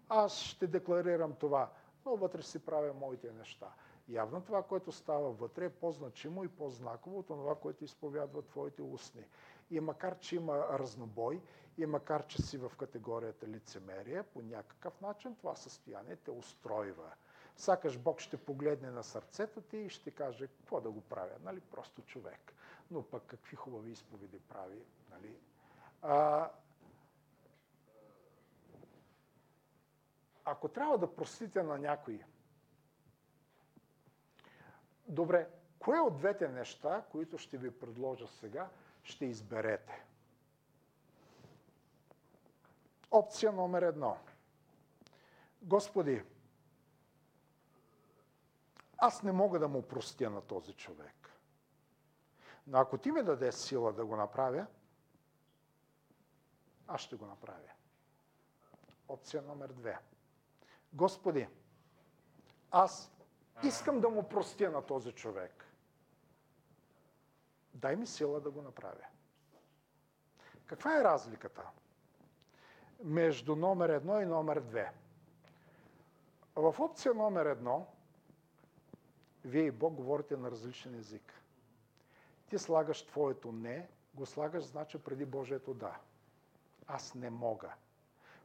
Аз ще декларирам това, но вътре си правя моите неща. Явно това, което става вътре е по-значимо и по-знаково от това, което изповядва твоите устни. И макар, че има разнобой, и макар, че си в категорията лицемерие, по някакъв начин това състояние те устройва. Сякаш Бог ще погледне на сърцето ти и ще каже, какво да го правя, нали? Просто човек. Но пък какви хубави изповеди прави, нали? А, ако трябва да простите на някой, Добре, кое от двете неща, които ще ви предложа сега, ще изберете? Опция номер едно. Господи, аз не мога да му простя на този човек. Но ако ти ми даде сила да го направя, аз ще го направя. Опция номер две. Господи, аз Искам да му простя на този човек. Дай ми сила да го направя. Каква е разликата между номер едно и номер две? В опция номер едно вие и Бог говорите на различен език. Ти слагаш твоето не, го слагаш значи преди Божието да. Аз не мога.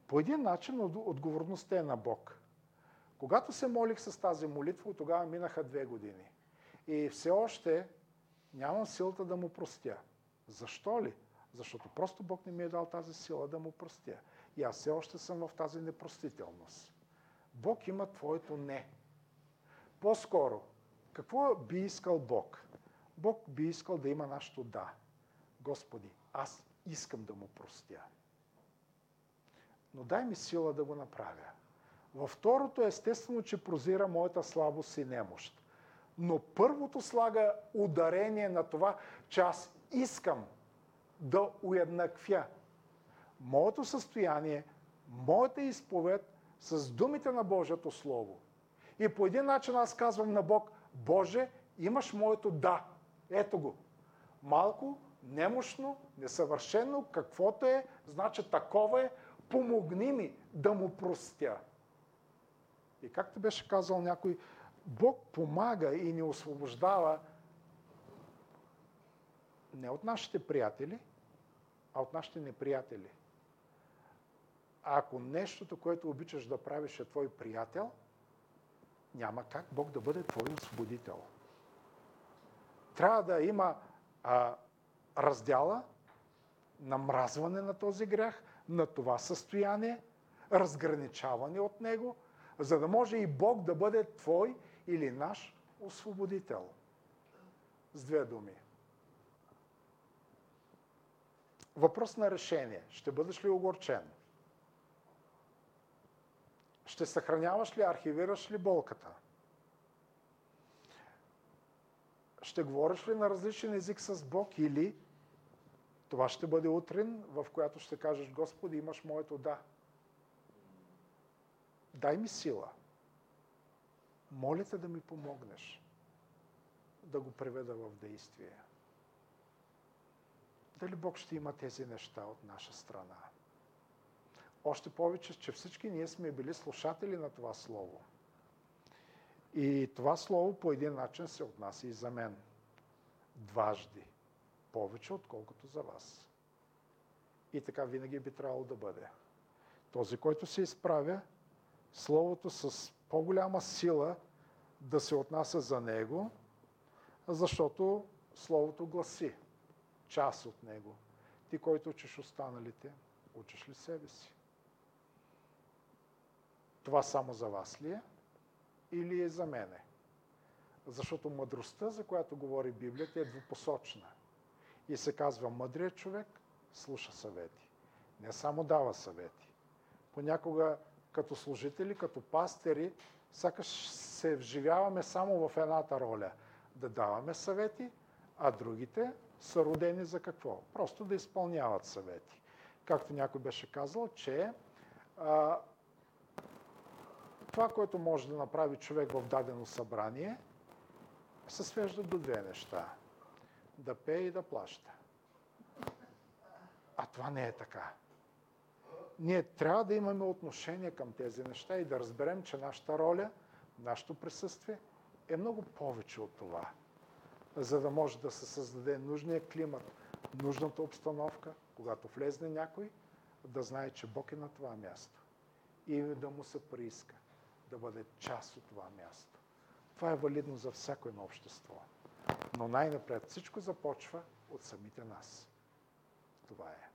По един начин отговорността е на Бог. Когато се молих с тази молитва, тогава минаха две години. И все още нямам силата да му простя. Защо ли? Защото просто Бог не ми е дал тази сила да му простя. И аз все още съм в тази непростителност. Бог има твоето не. По-скоро, какво би искал Бог? Бог би искал да има нашето да. Господи, аз искам да му простя. Но дай ми сила да го направя. Във второто естествено, че прозира моята слабост и немощ. Но първото слага ударение на това, че аз искам да уеднаквя моето състояние, моята изповед с думите на Божието Слово. И по един начин аз казвам на Бог, Боже, имаш моето да. Ето го. Малко, немощно, несъвършено, каквото е, значи такова е, помогни ми да му простя. И както беше казал някой, Бог помага и ни освобождава не от нашите приятели, а от нашите неприятели. А ако нещото, което обичаш да правиш е твой приятел, няма как Бог да бъде твой освободител. Трябва да има а, раздяла, намразване на този грях, на това състояние, разграничаване от него, за да може и Бог да бъде твой или наш освободител. С две думи. Въпрос на решение. Ще бъдеш ли огорчен? Ще съхраняваш ли, архивираш ли болката? Ще говориш ли на различен език с Бог или това ще бъде утрин, в която ще кажеш, Господи, имаш моето да. Дай ми сила. Моля те да ми помогнеш да го преведа в действие. Дали Бог ще има тези неща от наша страна? Още повече, че всички ние сме били слушатели на това Слово. И това Слово по един начин се отнася и за мен. Дважди. Повече, отколкото за вас. И така винаги би трябвало да бъде. Този, който се изправя, Словото с по-голяма сила да се отнася за него, защото Словото гласи част от него. Ти, който учиш останалите, учиш ли себе си? Това само за вас ли е? Или е за мене? Защото мъдростта, за която говори Библията, е двупосочна. И се казва, мъдрият човек слуша съвети. Не само дава съвети. Понякога като служители, като пастери, сякаш се вживяваме само в едната роля. Да даваме съвети, а другите са родени за какво? Просто да изпълняват съвети. Както някой беше казал, че а, това, което може да направи човек в дадено събрание, се свежда до две неща. Да пее и да плаща. А това не е така. Ние трябва да имаме отношение към тези неща и да разберем, че нашата роля, нашето присъствие е много повече от това. За да може да се създаде нужния климат, нужната обстановка, когато влезне някой, да знае, че Бог е на това място. И да му се прииска да бъде част от това място. Това е валидно за всяко едно общество. Но най-напред всичко започва от самите нас. Това е.